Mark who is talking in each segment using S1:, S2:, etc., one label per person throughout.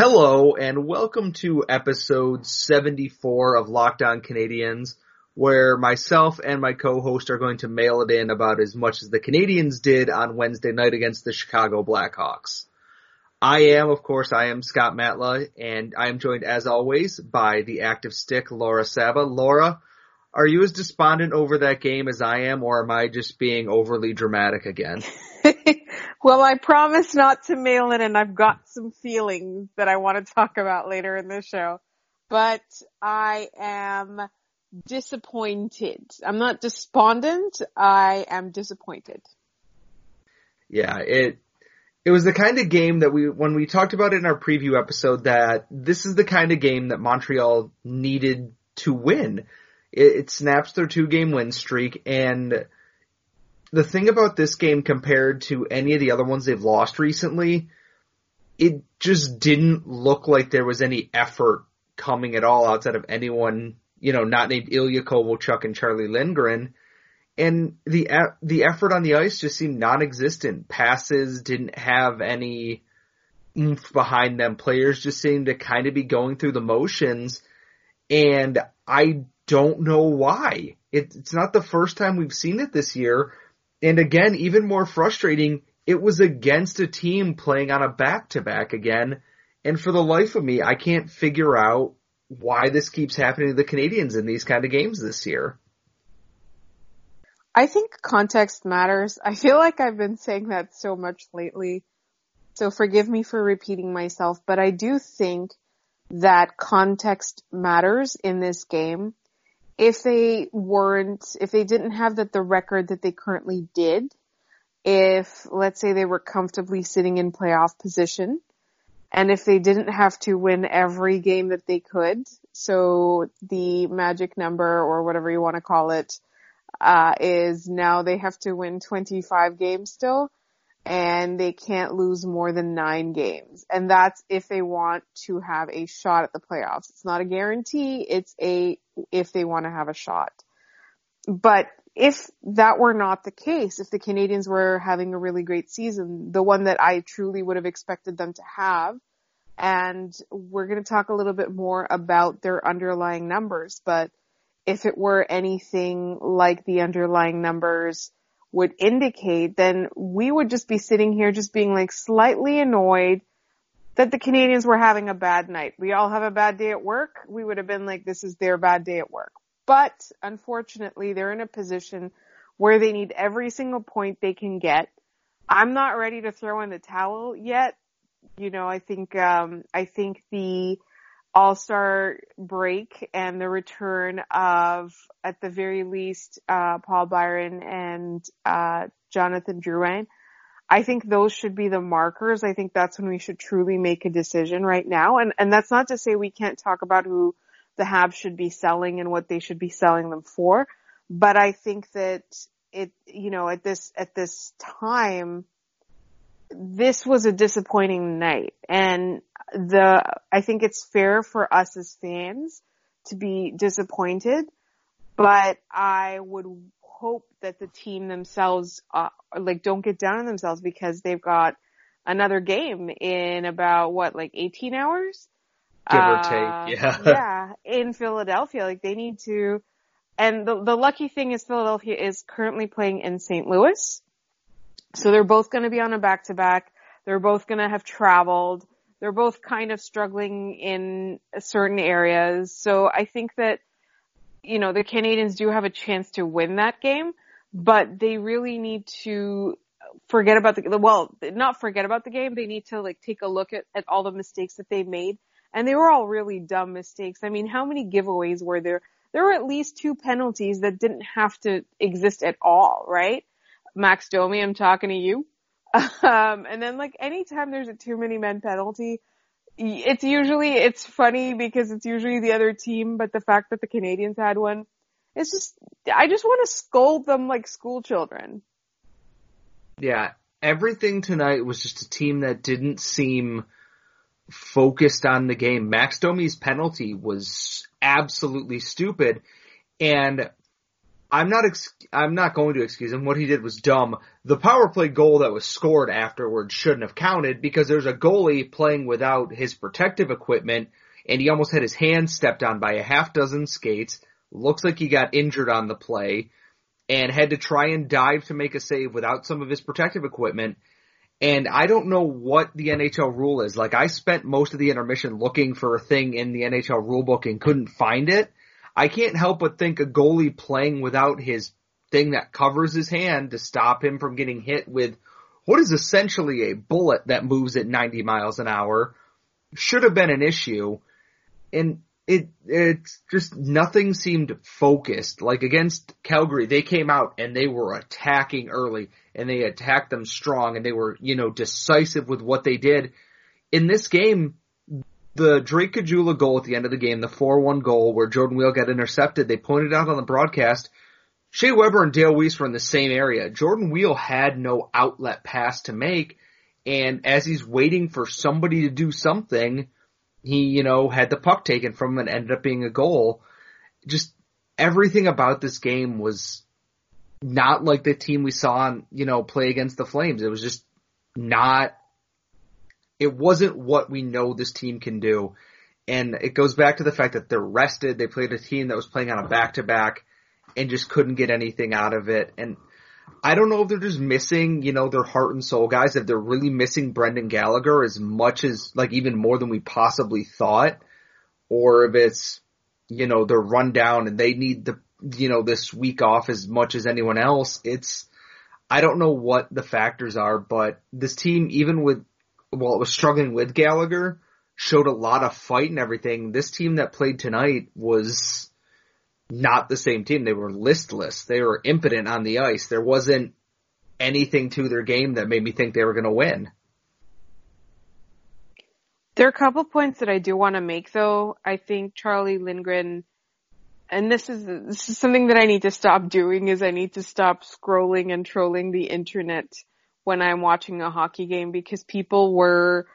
S1: Hello and welcome to episode 74 of Locked On Canadiens, where myself and my co-host are going to mail it in about as much as the Canadiens did on Wednesday night against the Chicago Blackhawks. I am, of course, I am Scott Matla, and I am joined as always by the active stick, Laura Saba. Laura, are you as despondent over that game as I am, or am I just being overly dramatic again?
S2: well, I promise not to mail it, and I've got some feelings that I want to talk about later in the show. But I am disappointed. I'm not despondent. I am disappointed.
S1: Yeah, it it was the kind of game that we when we talked about it in our preview episode that this is the kind of game that Montreal needed to win. It, it snaps their two game win streak and the thing about this game compared to any of the other ones they've lost recently, it just didn't look like there was any effort coming at all outside of anyone, you know, not named Ilya Kovalchuk and Charlie Lindgren. And the, the effort on the ice just seemed non-existent. Passes didn't have any oomph behind them. Players just seemed to kind of be going through the motions. And I don't know why. It, it's not the first time we've seen it this year and again, even more frustrating, it was against a team playing on a back to back again. And for the life of me, I can't figure out why this keeps happening to the Canadiens in these kind of games this year.
S2: I think context matters. I feel like I've been saying that so much lately. So forgive me for repeating myself, but I do think that context matters in this game if they weren't, if they didn't have that the record that they currently did, if let's say they were comfortably sitting in playoff position, and if they didn't have to win every game that they could, so the magic number or whatever you want to call it, uh, is now they have to win 25 games still and they can't lose more than nine games. And that's if they want to have a shot at the playoffs. It's not a guarantee. It's a, if they want to have a shot. But if that were not the case, if the Canadiens were having a really great season, the one that I truly would have expected them to have, and we're going to talk a little bit more about their underlying numbers, but if it were anything like the underlying numbers would indicate, then we would just be sitting here just being like slightly annoyed that the Canadiens were having a bad night. We all have a bad day at work. We would have been like, this is their bad day at work. But unfortunately, they're in a position where they need every single point they can get. I'm not ready to throw in the towel yet. You know, I think, um, I think the, all-Star break and the return of, at the very least, uh, Paul Byron and, uh, Jonathan Drouin. I think those should be the markers. I think that's when we should truly make a decision right now. And, and that's not to say we can't talk about who the Habs should be selling and what they should be selling them for. But I think that it, you know, at this, at this time, this was a disappointing night and the, I think it's fair for us as fans to be disappointed, but I would hope that the team themselves, uh, like don't get down on themselves because they've got another game in about what, like 18 hours?
S1: Give or uh, take, yeah.
S2: yeah, in Philadelphia. Like they need to, and the, the lucky thing is Philadelphia is currently playing in St. Louis. So they're both going to be on a back to back. They're both going to have traveled. They're both kind of struggling in certain areas. So I think that, you know, the Canadiens do have a chance to win that game, but they really need to forget about the, well, not forget about the game. They need to like take a look at, at all the mistakes that they made. And they were all really dumb mistakes. I mean, how many giveaways were there? There were at least two penalties that didn't have to exist at all, right? Max Domi, I'm talking to you. Um, and then like anytime there's a too many men penalty, it's usually, it's funny because it's usually the other team, but the fact that the Canadiens had one, it's just, I just want to scold them like school children.
S1: Yeah. Everything tonight was just a team that didn't seem focused on the game. Max Domi's penalty was absolutely stupid. And I'm not ex- I'm not going to excuse him. What he did was dumb. The power play goal that was scored afterwards shouldn't have counted because there's a goalie playing without his protective equipment and he almost had his hand stepped on by a half dozen skates. Looks like he got injured on the play and had to try and dive to make a save without some of his protective equipment. And I don't know what the NHL rule is. Like I spent most of the intermission looking for a thing in the NHL rulebook and couldn't find it. I can't help but think a goalie playing without his thing that covers his hand to stop him from getting hit with what is essentially a bullet that moves at 90 miles an hour should have been an issue. And it, it's just nothing seemed focused. Like against Calgary, they came out and they were attacking early and they attacked them strong and they were, you know, decisive with what they did. In this game, the Drake Caggiula goal at the end of the game, the 4-1 goal where Jordan Weal got intercepted, they pointed out on the broadcast, Shea Weber and Dale Weise were in the same area. Jordan Weal had no outlet pass to make, and as he's waiting for somebody to do something, he, you know, had the puck taken from him and ended up being a goal. Just everything about this game was not like the team we saw, you know, play against the Flames. It was just not it wasn't what we know this team can do. And it goes back to the fact that they're rested. They played a team that was playing on a back to back and just couldn't get anything out of it. And I don't know if they're just missing, you know, their heart and soul guys, if they're really missing Brendan Gallagher as much as, like even more than we possibly thought, or if it's, you know, they're run down and they need the, you know, this week off as much as anyone else. It's, I don't know what the factors are, but this team, even with while it was struggling with Gallagher, showed a lot of fight and everything. This team that played tonight was not the same team. They were listless. They were impotent on the ice. There wasn't anything to their game that made me think they were going to win.
S2: There are a couple points that I do want to make though. I think Charlie Lindgren, and this is, this is something that I need to stop doing is I need to stop scrolling and trolling the internet when I'm watching a hockey game because people were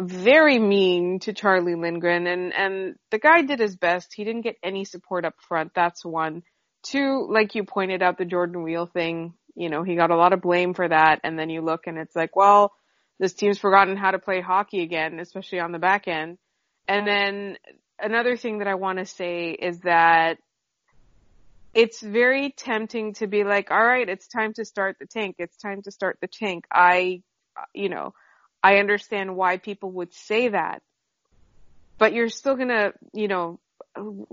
S2: very mean to Charlie Lindgren and, and the guy did his best. He didn't get any support up front. That's one. Two, like you pointed out, the Jordan Weal thing, you know, he got a lot of blame for that. And then you look and it's like, well, this team's forgotten how to play hockey again, especially on the back end. And then another thing that I want to say is that it's very tempting to be like, all right, it's time to start the tank. It's time to start the tank. I, you know, I understand why people would say that, but you're still gonna, you know,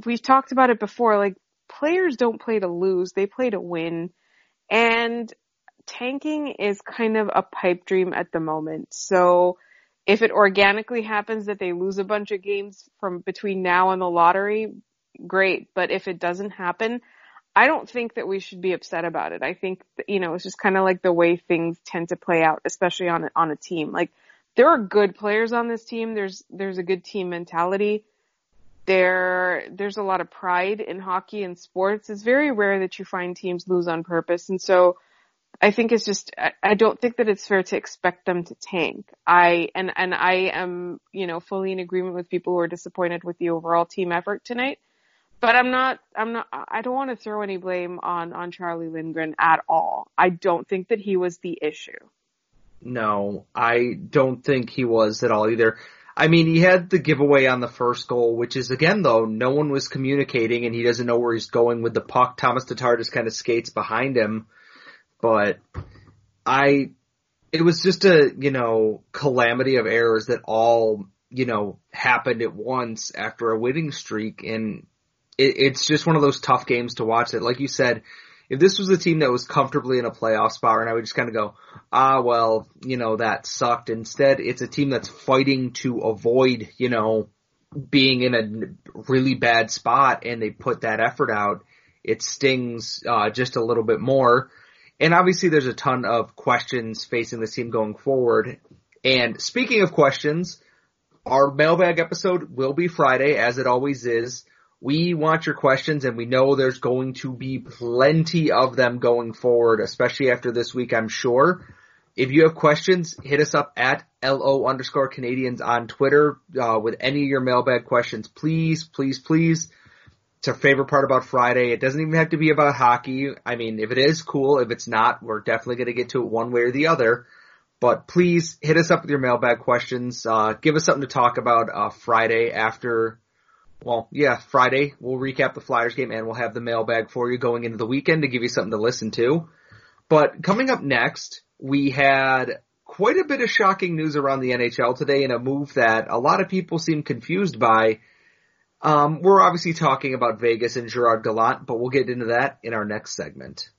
S2: we've talked about it before, like players don't play to lose, they play to win. And tanking is kind of a pipe dream at the moment. So if it organically happens that they lose a bunch of games from between now and the lottery, great. But if it doesn't happen, I don't think that we should be upset about it. I think, that, you know, it's just kind of like the way things tend to play out, especially on, on a team. Like, there are good players on this team. There's, there's a good team mentality. There, there's a lot of pride in hockey and sports. It's very rare that you find teams lose on purpose. And so, I think it's just, I, I don't think that it's fair to expect them to tank. I, and, and I am, you know, fully in agreement with people who are disappointed with the overall team effort tonight but I'm not, I'm not, I don't want to throw any blame on, on Charlie Lindgren at all. I don't think that he was the issue.
S1: No, I don't think he was at all either. I mean, he had the giveaway on the first goal, which is again though, no one was communicating and he doesn't know where he's going with the puck. Tomas Tatar just kind of skates behind him, but I, it was just a, you know, calamity of errors that all, you know, happened at once after a winning streak and it, it's just one of those tough games to watch that, like you said, if this was a team that was comfortably in a playoff spot and I would just kind of go, ah, well, you know, that sucked. Instead, it's a team that's fighting to avoid, you know, being in a really bad spot and they put that effort out. It stings, uh, just a little bit more. And obviously there's a ton of questions facing the team going forward. And speaking of questions, our mailbag episode will be Friday as it always is. We want your questions and we know there's going to be plenty of them going forward, especially after this week, I'm sure. If you have questions, hit us up at LO underscore Canadiens on Twitter, uh, with any of your mailbag questions. Please, please, please. It's our favorite part about Friday. It doesn't even have to be about hockey. I mean, if it is cool, if it's not, we're definitely going to get to it one way or the other. But please hit us up with your mailbag questions. Uh, give us something to talk about uh, Friday after. Well, yeah, Friday we'll recap the Flyers game and we'll have the mailbag for you going into the weekend to give you something to listen to. But coming up next, we had quite a bit of shocking news around the NHL today in a move that a lot of people seem confused by. Um, we're obviously talking about Vegas and Gerard Gallant, but we'll get into that in our next segment.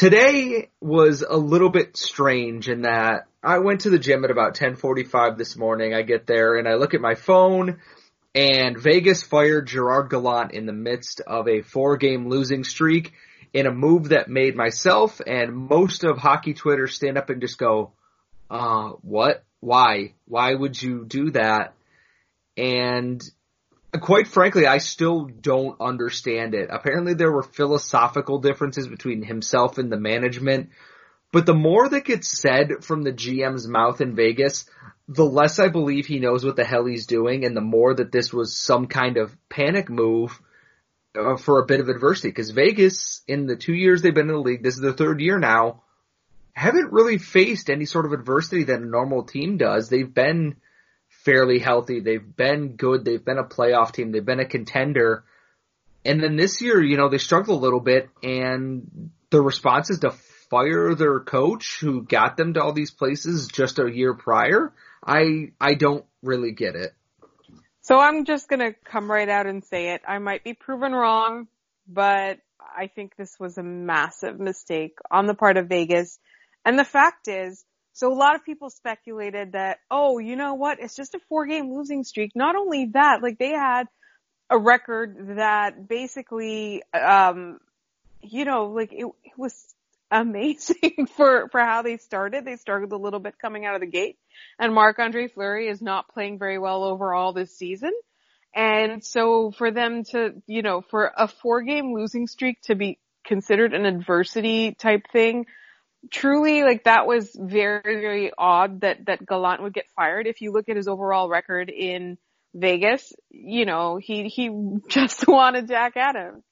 S1: Today was a little bit strange in that I went to the gym at about 10:45 this morning. I get there and I look at my phone and Vegas fired Gerard Gallant in the midst of a four-game losing streak in a move that made myself and most of hockey Twitter stand up and just go, uh, what? Why? Why would you do that? And quite frankly, I still don't understand it. Apparently there were philosophical differences between himself and the management, but the more that gets said from the GM's mouth in Vegas, the less I believe he knows what the hell he's doing and the more that this was some kind of panic move uh, for a bit of adversity. Because Vegas, in the two years they've been in the league, this is the third year now, haven't really faced any sort of adversity that a normal team does. They've been fairly healthy. They've been good. They've been a playoff team. They've been a contender. And then this year, you know, they struggled a little bit and the response is to fire their coach who got them to all these places just a year prior. I, I don't really get it.
S2: So I'm just gonna come right out and say it. I might be proven wrong, but I think this was a massive mistake on the part of Vegas. And the fact is, so a lot of people speculated that, oh, you know what? It's just a four game losing streak. Not only that, like they had a record that basically, um, you know, like it, it was amazing for, for how they started. They started a little bit coming out of the gate and Marc-Andre Fleury is not playing very well overall this season. And so for them to, you know, for a four game losing streak to be considered an adversity type thing, truly like that was very, very odd that, that Gallant would get fired. If you look at his overall record in Vegas, you know, he, he just wanted Jack Adams.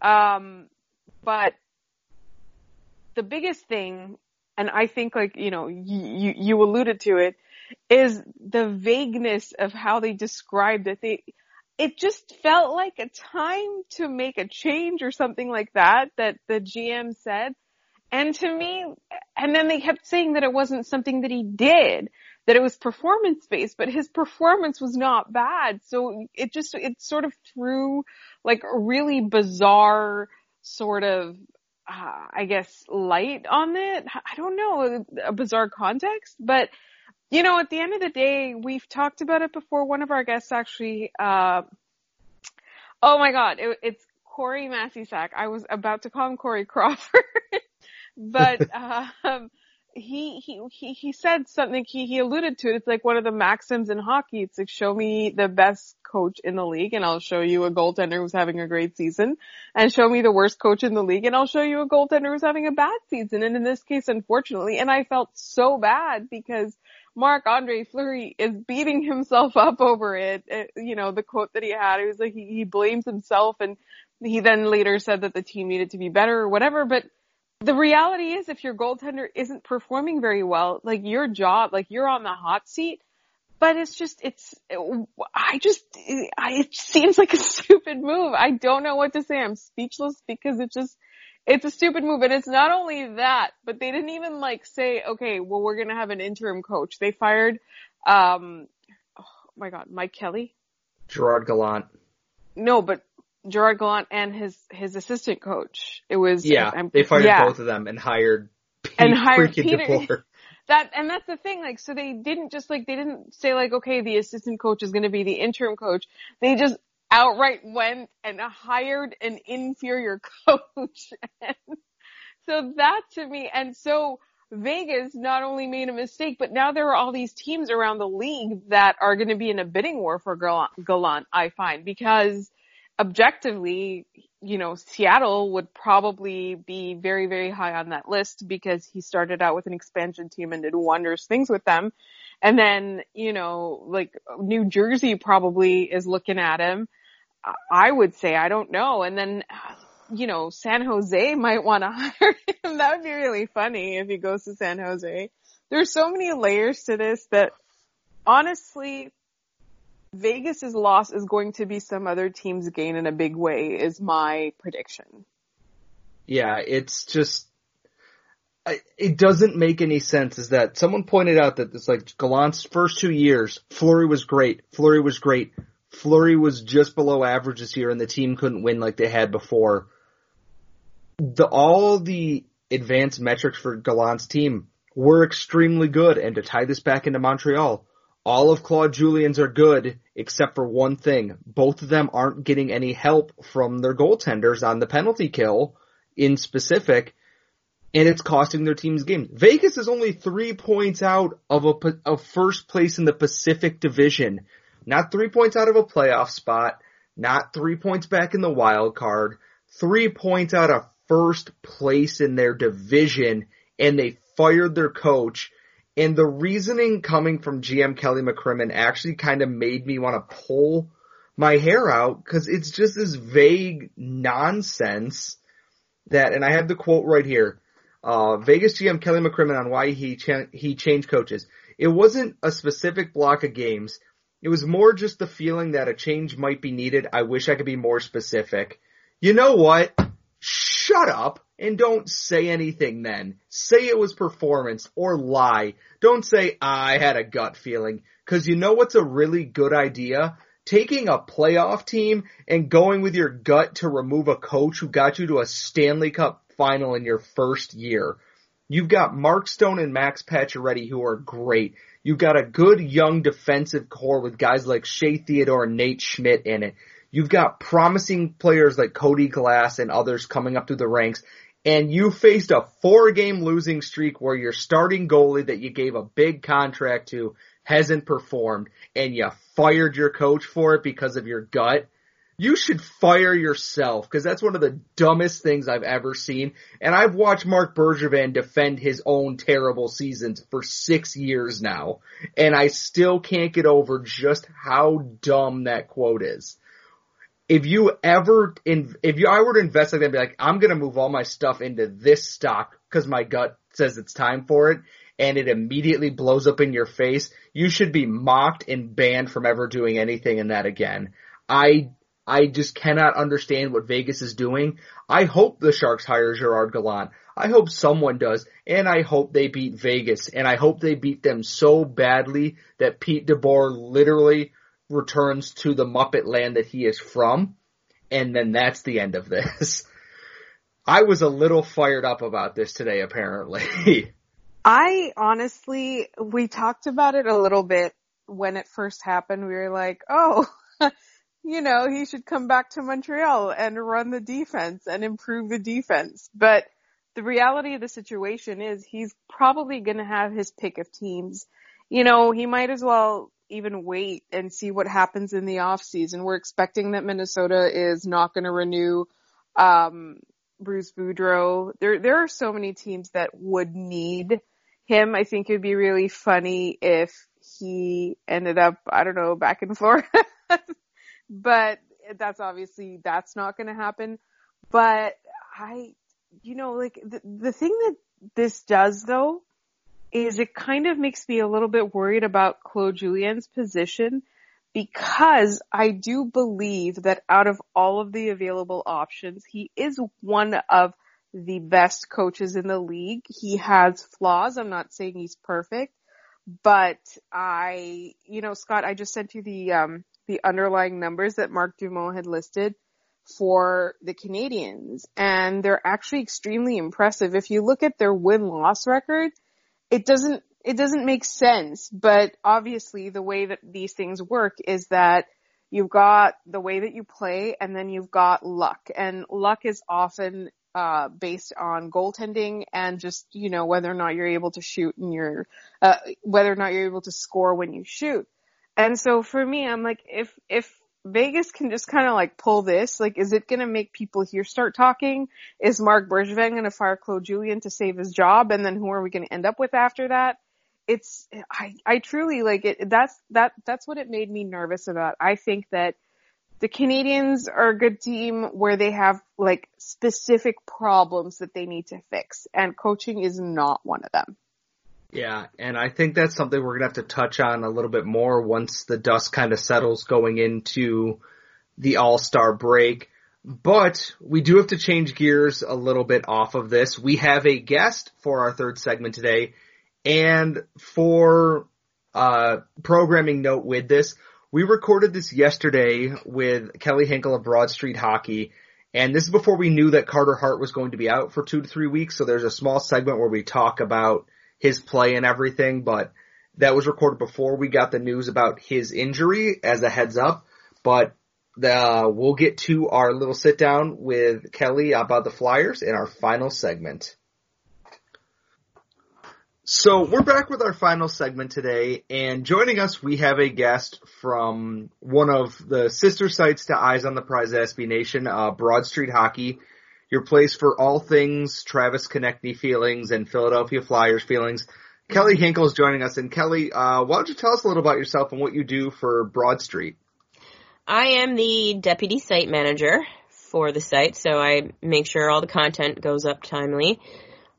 S2: Um, but the biggest thing, and I think like, you know, you, you alluded to it, is the vagueness of how they described it. They, it just felt like a time to make a change or something like that, that the GM said. And to me, and then they kept saying that it wasn't something that he did, that it was performance based, but his performance was not bad. So it just, it sort of threw like a really bizarre sort of, uh, I guess light on it. I don't know, a bizarre context, but you know, at the end of the day, we've talked about it before. One of our guests actually, uh, oh my god, it, it's Corey Masisak. I was about to call him Corey Crawford. but um, he he he he said something. He he alluded to it. It's like one of the maxims in hockey. It's like show me the best coach in the league, and I'll show you a goaltender who's having a great season, and show me the worst coach in the league, and I'll show you a goaltender who's having a bad season. And in this case, unfortunately, and I felt so bad because Marc-Andre Fleury is beating himself up over it. it. You know, the quote that he had, it was like he, he blames himself and he then later said that the team needed to be better or whatever, but the reality is if your goaltender isn't performing very well, like your job, like you're on the hot seat, but it's just, it's, I just, it seems like a stupid move. I don't know what to say. I'm speechless because it just, it's a stupid move. And it's not only that, but they didn't even like say, okay, well, we're going to have an interim coach. They fired, um, oh my God, Mike Kelly.
S1: Gerard Gallant.
S2: No, but Gerard Gallant and his his assistant coach. It was
S1: yeah. I'm, they fired yeah. both of them and hired Pete and hired Peter. DeBoer.
S2: That and that's the thing. Like, so they didn't just like they didn't say like, okay, the assistant coach is going to be the interim coach. They just outright went and hired an inferior coach. so that to me, and so Vegas not only made a mistake, but now there are all these teams around the league that are going to be in a bidding war for Gallant, I find, because objectively, you know, Seattle would probably be very, very high on that list because he started out with an expansion team and did wondrous things with them. And then, you know, like New Jersey probably is looking at him. I would say I don't know. And then, you know, San Jose might want to hire him. That would be really funny if he goes to San Jose. There's so many layers to this that honestly, Vegas's loss is going to be some other team's gain in a big way is my prediction.
S1: Yeah, it's just, it doesn't make any sense is that someone pointed out that it's like Gallant's first two years, Fleury was great, Fleury was great, Fleury was just below average this year and the team couldn't win like they had before. The, all the advanced metrics for Gallant's team were extremely good and to tie this back into Montreal, all of Claude Julien's are good except for one thing. Both of them aren't getting any help from their goaltenders on the penalty kill in specific and it's costing their teams games. Vegas is only three points out of a, a first place in the Pacific Division. Not three points out of a playoff spot, not three points back in the wild card, three points out of first place in their division, and they fired their coach. And the reasoning coming from GM Kelly McCrimmon actually kind of made me want to pull my hair out because it's just this vague nonsense that, and I have the quote right here. Uh, Vegas GM Kelly McCrimmon on why he cha- he changed coaches. It wasn't a specific block of games. It was more just the feeling that a change might be needed. I wish I could be more specific. You know what? Shut up and don't say anything then. Say it was performance or lie. Don't say I had a gut feeling. Cause you know what's a really good idea? Taking a playoff team and going with your gut to remove a coach who got you to a Stanley Cup final in your first year. You've got Mark Stone and Max Pacioretty who are great. You've got a good young defensive core with guys like Shea Theodore and Nate Schmidt in it. You've got promising players like Cody Glass and others coming up through the ranks. And you faced a four game losing streak where your starting goalie that you gave a big contract to hasn't performed and you fired your coach for it because of your gut you should fire yourself because that's one of the dumbest things I've ever seen. And I've watched Marc Bergevin defend his own terrible seasons for six years now, and I still can't get over just how dumb that quote is. If you ever, in, if you, I were to invest like that, be like, I'm gonna move all my stuff into this stock because my gut says it's time for it, and it immediately blows up in your face. You should be mocked and banned from ever doing anything in that again. I I just cannot understand what Vegas is doing. I hope the Sharks hire Gerard Gallant. I hope someone does, and I hope they beat Vegas, and I hope they beat them so badly that Pete DeBoer literally returns to the Muppet land that he is from, and then that's the end of this. I was a little fired up about this today, apparently.
S2: I honestly, we talked about it a little bit when it first happened. We were like, oh, you know, he should come back to Montreal and run the defense and improve the defense. But the reality of the situation is he's probably going to have his pick of teams. You know, he might as well even wait and see what happens in the off season. We're expecting that Minnesota is not going to renew um, Bruce Boudreau. There there are so many teams that would need him. I think it'd be really funny if he ended up, I don't know, back in Florida but that's obviously that's not going to happen. But I, you know, like the the thing that this does though is it kind of makes me a little bit worried about Claude Julien's position because I do believe that out of all of the available options, he is one of the best coaches in the league. He has flaws. I'm not saying he's perfect, but I, you know, Scott, I just sent you the um, the underlying numbers that Marc Dumont had listed for the Canadiens and they're actually extremely impressive. If you look at their win-loss record, it doesn't, it doesn't make sense, but obviously the way that these things work is that you've got the way that you play and then you've got luck and luck is often uh, based on goaltending and just, you know, whether or not you're able to shoot and you're, uh, whether or not you're able to score when you shoot. And so for me, I'm like, if, if Vegas can just kind of like pull this, like, is it going to make people here start talking? Is Marc Bergevin going to fire Claude Julien to save his job? And then who are we going to end up with after that? It's, I, I truly like it. That's, that, that's what it made me nervous about. I think that The Canadiens are a good team where they have like specific problems that they need to fix and coaching is not one of them.
S1: Yeah, and I think that's something we're gonna have to touch on a little bit more once the dust kind of settles going into the All-Star break. But we do have to change gears a little bit off of this. We have a guest for our third segment today, and for uh, programming note with this, we recorded this yesterday with Kelly Hinkle of Broad Street Hockey, and this is before we knew that Carter Hart was going to be out for two to three weeks. So there's a small segment where we talk about his play and everything, but that was recorded before we got the news about his injury as a heads up. But uh, we'll get to our little sit down with Kelly about the Flyers in our final segment. So we're back with our final segment today, and joining us we have a guest from one of the sister sites to Eyes on the Prize SB Nation, uh, Broad Street Hockey, your place for all things Travis Konecny feelings and Philadelphia Flyers feelings. Kelly Hinkle is joining us, and Kelly, uh, why don't you tell us a little about yourself and what you do for Broad Street?
S3: I am the deputy site manager for the site, so I make sure all the content goes up timely.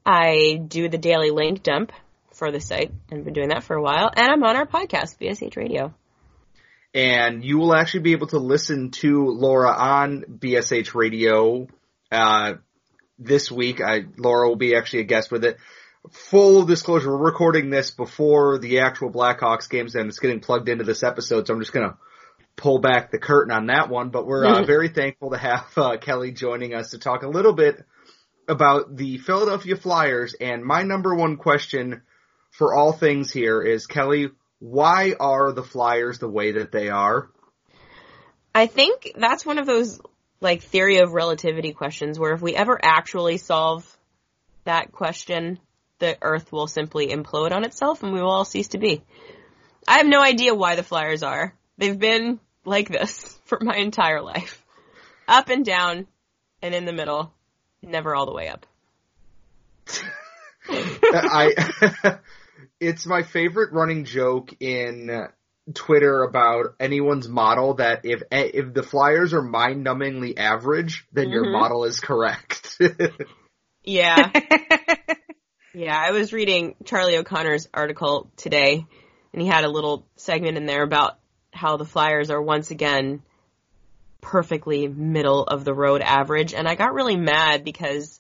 S3: I do the daily link dump for the site and been doing that for a while. And I'm on our podcast, BSH Radio.
S1: And you will actually be able to listen to Laura on BSH Radio uh, this week. I, Laura will be actually a guest with it. Full disclosure, we're recording this before the actual Blackhawks games and it's getting plugged into this episode, so I'm just gonna pull back the curtain on that one. But we're uh, very thankful to have uh, Kelly joining us to talk a little bit about the Philadelphia Flyers. And my number one question for all things here is Kelly, why are the Flyers the way that they are?
S3: I think that's one of those like theory of relativity questions where if we ever actually solve that question, the earth will simply implode on itself and we will all cease to be. I have no idea why the Flyers are. They've been like this for my entire life. Up and down and in the middle never all the way up.
S1: I, it's my favorite running joke in Twitter about anyone's model that if if the Flyers are mind-numbingly average, then mm-hmm. your model is correct.
S3: yeah. yeah, I was reading Charlie O'Connor's article today and he had a little segment in there about how the Flyers are once again perfectly middle of the road average. And I got really mad because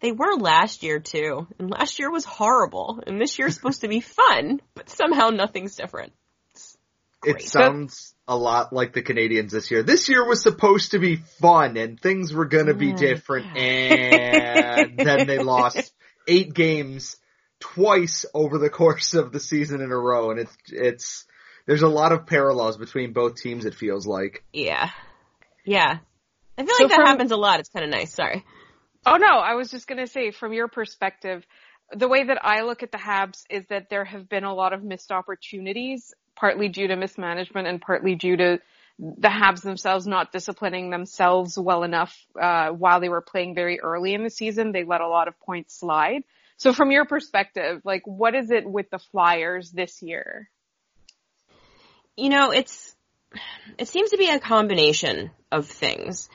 S3: they were last year too. And last year was horrible. And this year's supposed to be fun, but somehow nothing's different.
S1: It sounds a lot like the Canadiens this year. This year was supposed to be fun and things were gonna be different and then they lost eight games twice over the course of the season in a row and it's, it's, there's a lot of parallels between both teams. It feels like.
S3: Yeah, yeah. I feel so like that from, happens a lot. It's kind of nice. Sorry.
S2: Oh no, I was just gonna say from your perspective, the way that I look at the Habs is that there have been a lot of missed opportunities, partly due to mismanagement and partly due to the Habs themselves not disciplining themselves well enough uh, while they were playing very early in the season. They let a lot of points slide. So from your perspective, like what is it with the Flyers this year?
S3: You know, it's, it seems to be a combination of things.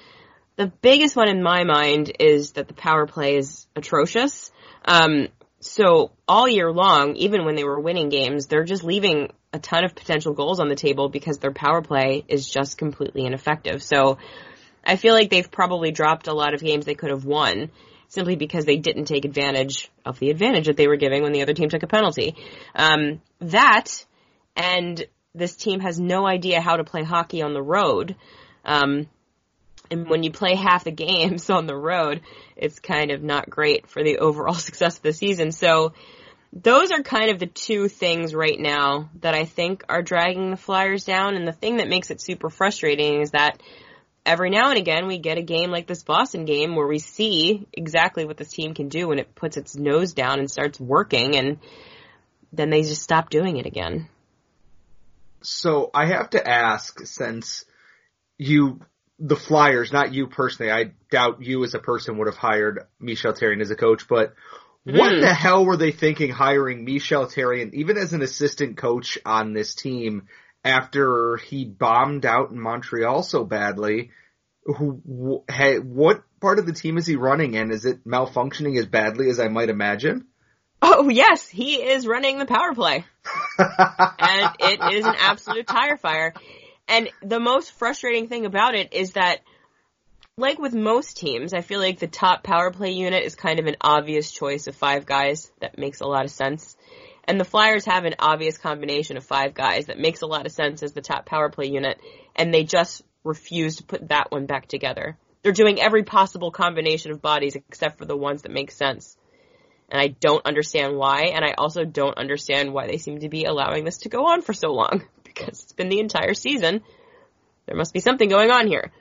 S3: The biggest one in my mind is that the power play is atrocious. Um, so all year long, even when they were winning games, they're just leaving a ton of potential goals on the table because their power play is just completely ineffective. So I feel like they've probably dropped a lot of games they could have won simply because they didn't take advantage of the advantage that they were giving when the other team took a penalty. Um, that and this team has no idea how to play hockey on the road. Um, and when you play half the games on the road, it's kind of not great for the overall success of the season. So those are kind of the two things right now that I think are dragging the Flyers down. And the thing that makes it super frustrating is that every now and again we get a game like this Boston game where we see exactly what this team can do when it puts its nose down and starts working and then they just stop doing it again.
S1: So I have to ask, since you, the Flyers, not you personally, I doubt you as a person would have hired Michel Therrien as a coach, but mm. what hmm. the hell were they thinking hiring Michel Therrien, even as an assistant coach on this team, after he bombed out in Montreal so badly. Who, hey, what part of the team is he running in? Is it malfunctioning as badly as I might imagine?
S3: Oh yes, he is running the power play. and it is an absolute tire fire. And the most frustrating thing about it is that like with most teams, I feel like the top power play unit is kind of an obvious choice of five guys that makes a lot of sense. And the Flyers have an obvious combination of five guys that makes a lot of sense as the top power play unit, and they just refuse to put that one back together. They're doing every possible combination of bodies except for the ones that make sense. And I don't understand why, and I also don't understand why they seem to be allowing this to go on for so long. Because it's been the entire season. There must be something going on here.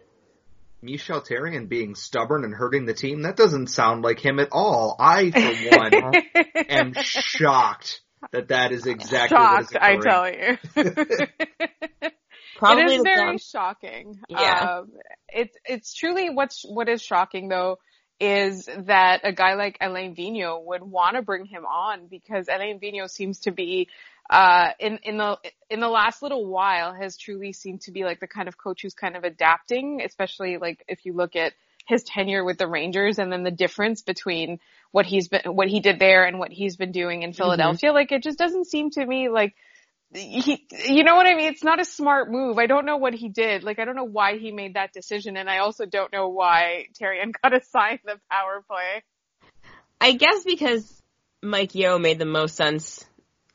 S1: Michel Therrien being stubborn and hurting the team, that doesn't sound like him at all. I, for one, am shocked that that is exactly
S2: Shocked,
S1: what
S2: I tell you.
S3: Probably
S2: it is very
S3: down-
S2: shocking.
S3: Yeah.
S2: Um, it's it's truly what's what is shocking though is that a guy like Alain Vigneault would want to bring him on because Alain Vigneault seems to be uh in in the in the last little while has truly seemed to be like the kind of coach who's kind of adapting, especially like if you look at his tenure with the Rangers and then the difference between what he's been what he did there and what he's been doing in Philadelphia. Like it just doesn't seem to me like he, you know what I mean? It's not a smart move. I don't know what he did. Like, I don't know why he made that decision, and I also don't know why Therrien got assigned the power play.
S3: I guess because Mike Yeo made the most sense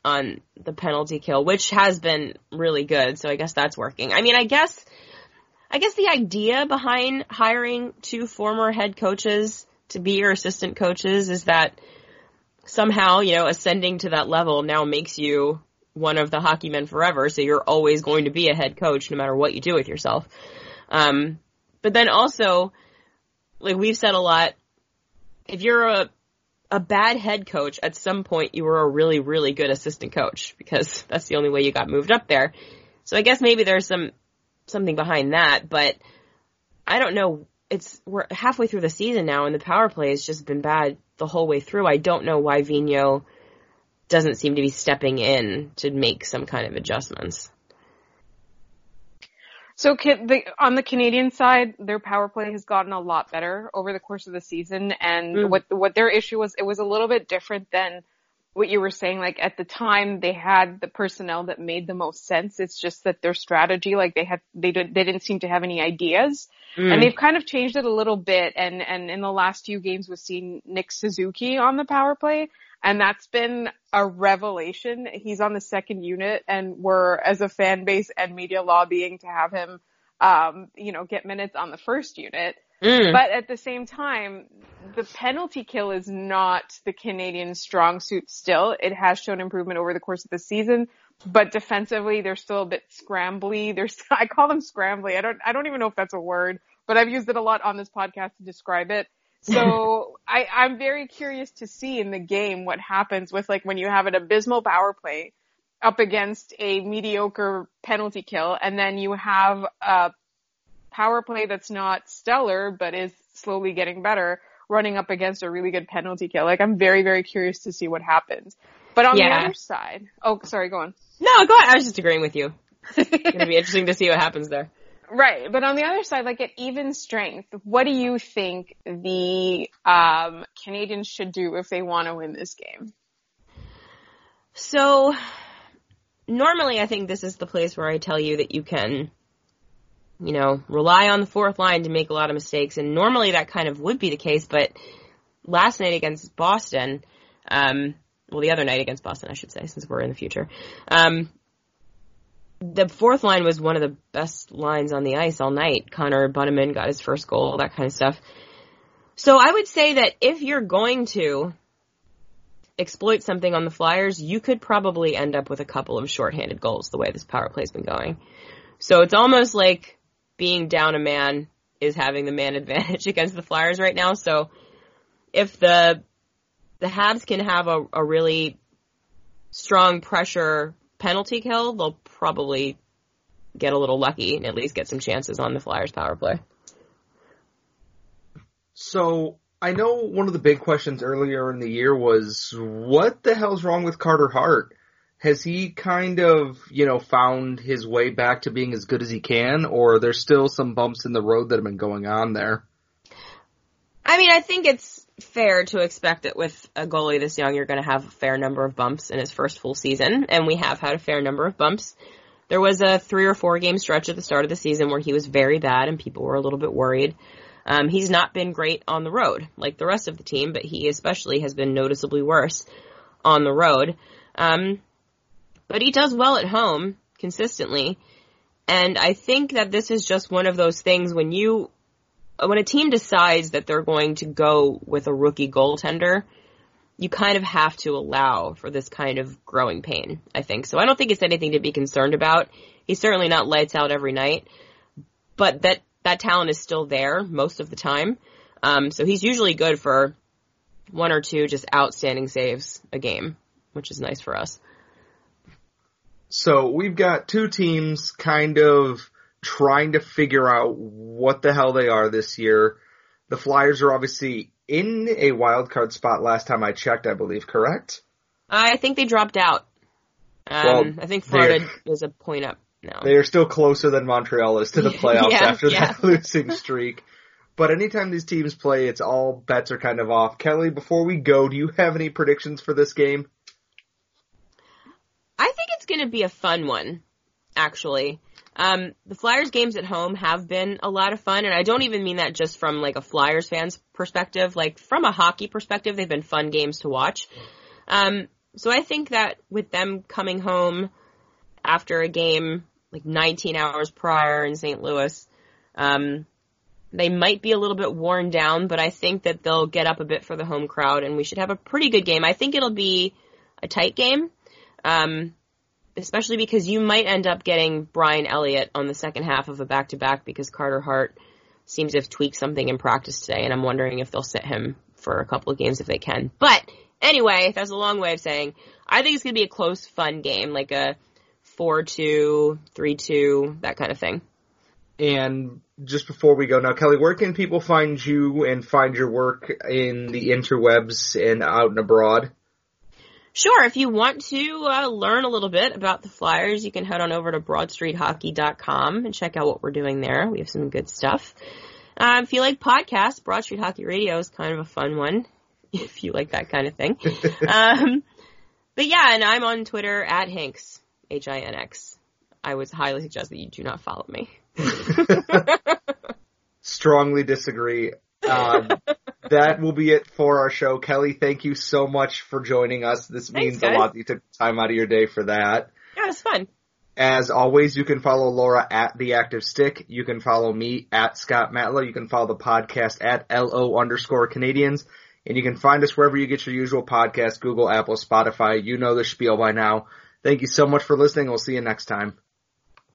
S3: on the penalty kill, which has been really good. So I guess that's working. I mean, I guess, I guess the idea behind hiring two former head coaches to be your assistant coaches is that somehow, you know, ascending to that level now makes you one of the hockey men forever. So you're always going to be a head coach no matter what you do with yourself. Um, but then also, like we've said a lot, if you're a a bad head coach, at some point you were a really, really good assistant coach because that's the only way you got moved up there. So I guess maybe there's some something behind that, but I don't know. It's we're halfway through the season now, and the power play has just been bad the whole way through. I don't know why Vigneault doesn't seem to be stepping in to make some kind of adjustments.
S2: So the, on the Canadian side, their power play has gotten a lot better over the course of the season, and
S3: Mm.
S2: what what their issue was, it was a little bit different than what you were saying. Like at the time, they had the personnel that made the most sense. It's just that their strategy, like they had, they did, they didn't seem to have any ideas. And they've kind of changed it a little bit. And, and in the last few games, we've seen Nick Suzuki on the power play. And that's been a revelation. He's on the second unit and we're, as a fan base and media lobbying to have him, um, you know, get minutes on the first unit.
S3: Mm.
S2: But at the same time, the penalty kill is not the Canadian strong suit still. It has shown improvement over the course of the season, but defensively they're still a bit scrambly. There's I call them scrambly. I don't I don't even know if that's a word, but I've used it a lot on this podcast to describe it. So I, I'm very curious to see in the game what happens with like when you have an abysmal power play up against a mediocre penalty kill and then you have a power play that's not stellar but is slowly getting better running up against a really good penalty kill. Like I'm very, very curious to see what happens. But on the other side, oh, sorry, go on.
S3: no, go ahead. I was just agreeing with you. It's gonna be interesting to see what happens there.
S2: Right, but on the other side, like at even strength, what do you think the um, Canadiens should do if they want to win this game?
S3: So, normally I think this is the place where I tell you that you can, you know, rely on the fourth line to make a lot of mistakes, and normally that kind of would be the case, but last night against Boston, um, well, the other night against Boston, I should say, since we're in the future, um, the fourth line was one of the best lines on the ice all night. Connor Bunnaman got his first goal, all that kind of stuff. So I would say that if you're going to exploit something on the Flyers, you could probably end up with a couple of shorthanded goals the way this power play's been going. So it's almost like being down a man is having the man advantage against the Flyers right now. So if the the Habs can have a, a really strong pressure penalty kill, they'll probably get a little lucky and at least get some chances on the Flyers power play.
S1: So I know one of the big questions earlier in the year was what the hell's wrong with Carter Hart? has he kind of, you know, found his way back to being as good as he can, or there's still some bumps in the road that have been going on there?
S3: I mean, I think it's fair to expect that with a goalie this young, you're going to have a fair number of bumps in his first full season, and we have had a fair number of bumps. There was a three or four game stretch at the start of the season where he was very bad and people were a little bit worried. Um, he's not been great on the road like the rest of the team, but he especially has been noticeably worse on the road. Um, but he does well at home consistently. And I think that this is just one of those things when you, when a team decides that they're going to go with a rookie goaltender, you kind of have to allow for this kind of growing pain, I think. So I don't think it's anything to be concerned about. He's certainly not lights out every night, but that, that talent is still there most of the time. Um, so he's usually good for one or two just outstanding saves a game, which is nice for us.
S1: So we've got two teams kind of trying to figure out what the hell they are this year. The Flyers are obviously in a wild card spot last time I checked, I believe, correct?
S3: I think they dropped out. Um, well, I think Florida is a point up now.
S1: They are still closer than Montreal is to the playoffs yeah, after yeah. that losing streak. But anytime these teams play, it's all bets are kind of off. Kelly, before we go, do you have any predictions for this game?
S3: I think it's going to be a fun one, actually. Um, the Flyers games at home have been a lot of fun, and I don't even mean that just from like a Flyers fan's perspective. Like from a hockey perspective, they've been fun games to watch. Um, so I think that with them coming home after a game like 19 hours prior in St. Louis, um, they might be a little bit worn down, but I think that they'll get up a bit for the home crowd, and we should have a pretty good game. I think it'll be a tight game. Um, especially because you might end up getting Brian Elliott on the second half of a back to back because Carter Hart seems to have tweaked something in practice today, and I'm wondering if they'll sit him for a couple of games if they can. But anyway, that's a long way of saying I think it's going to be a close, fun game, like a 4-2, 3-2, that kind of thing.
S1: And just before we go now, Kelly, where can people find you and find your work in the interwebs and out and abroad?
S3: Sure, if you want to uh, learn a little bit about the Flyers, you can head on over to BroadStreetHockey.com and check out what we're doing there. We have some good stuff. Uh, if you like podcasts, Broad Street Hockey Radio is kind of a fun one, if you like that kind of thing. um, but yeah, and I'm on Twitter at Hinx, H-I-N-X. I would highly suggest that you do not follow me.
S1: Strongly disagree. Um, that will be it for our show. Kelly, thank you so much for joining us. This Thanks, means guys. a lot that you took time out of your day for that.
S3: Yeah, it's fun.
S1: As always, you can follow Laura at The Active Stick. You can follow me at Scott Matlow. You can follow the podcast at LO underscore Canadiens. And you can find us wherever you get your usual podcast, Google, Apple, Spotify. You know the spiel by now. Thank you so much for listening. We'll see you next time.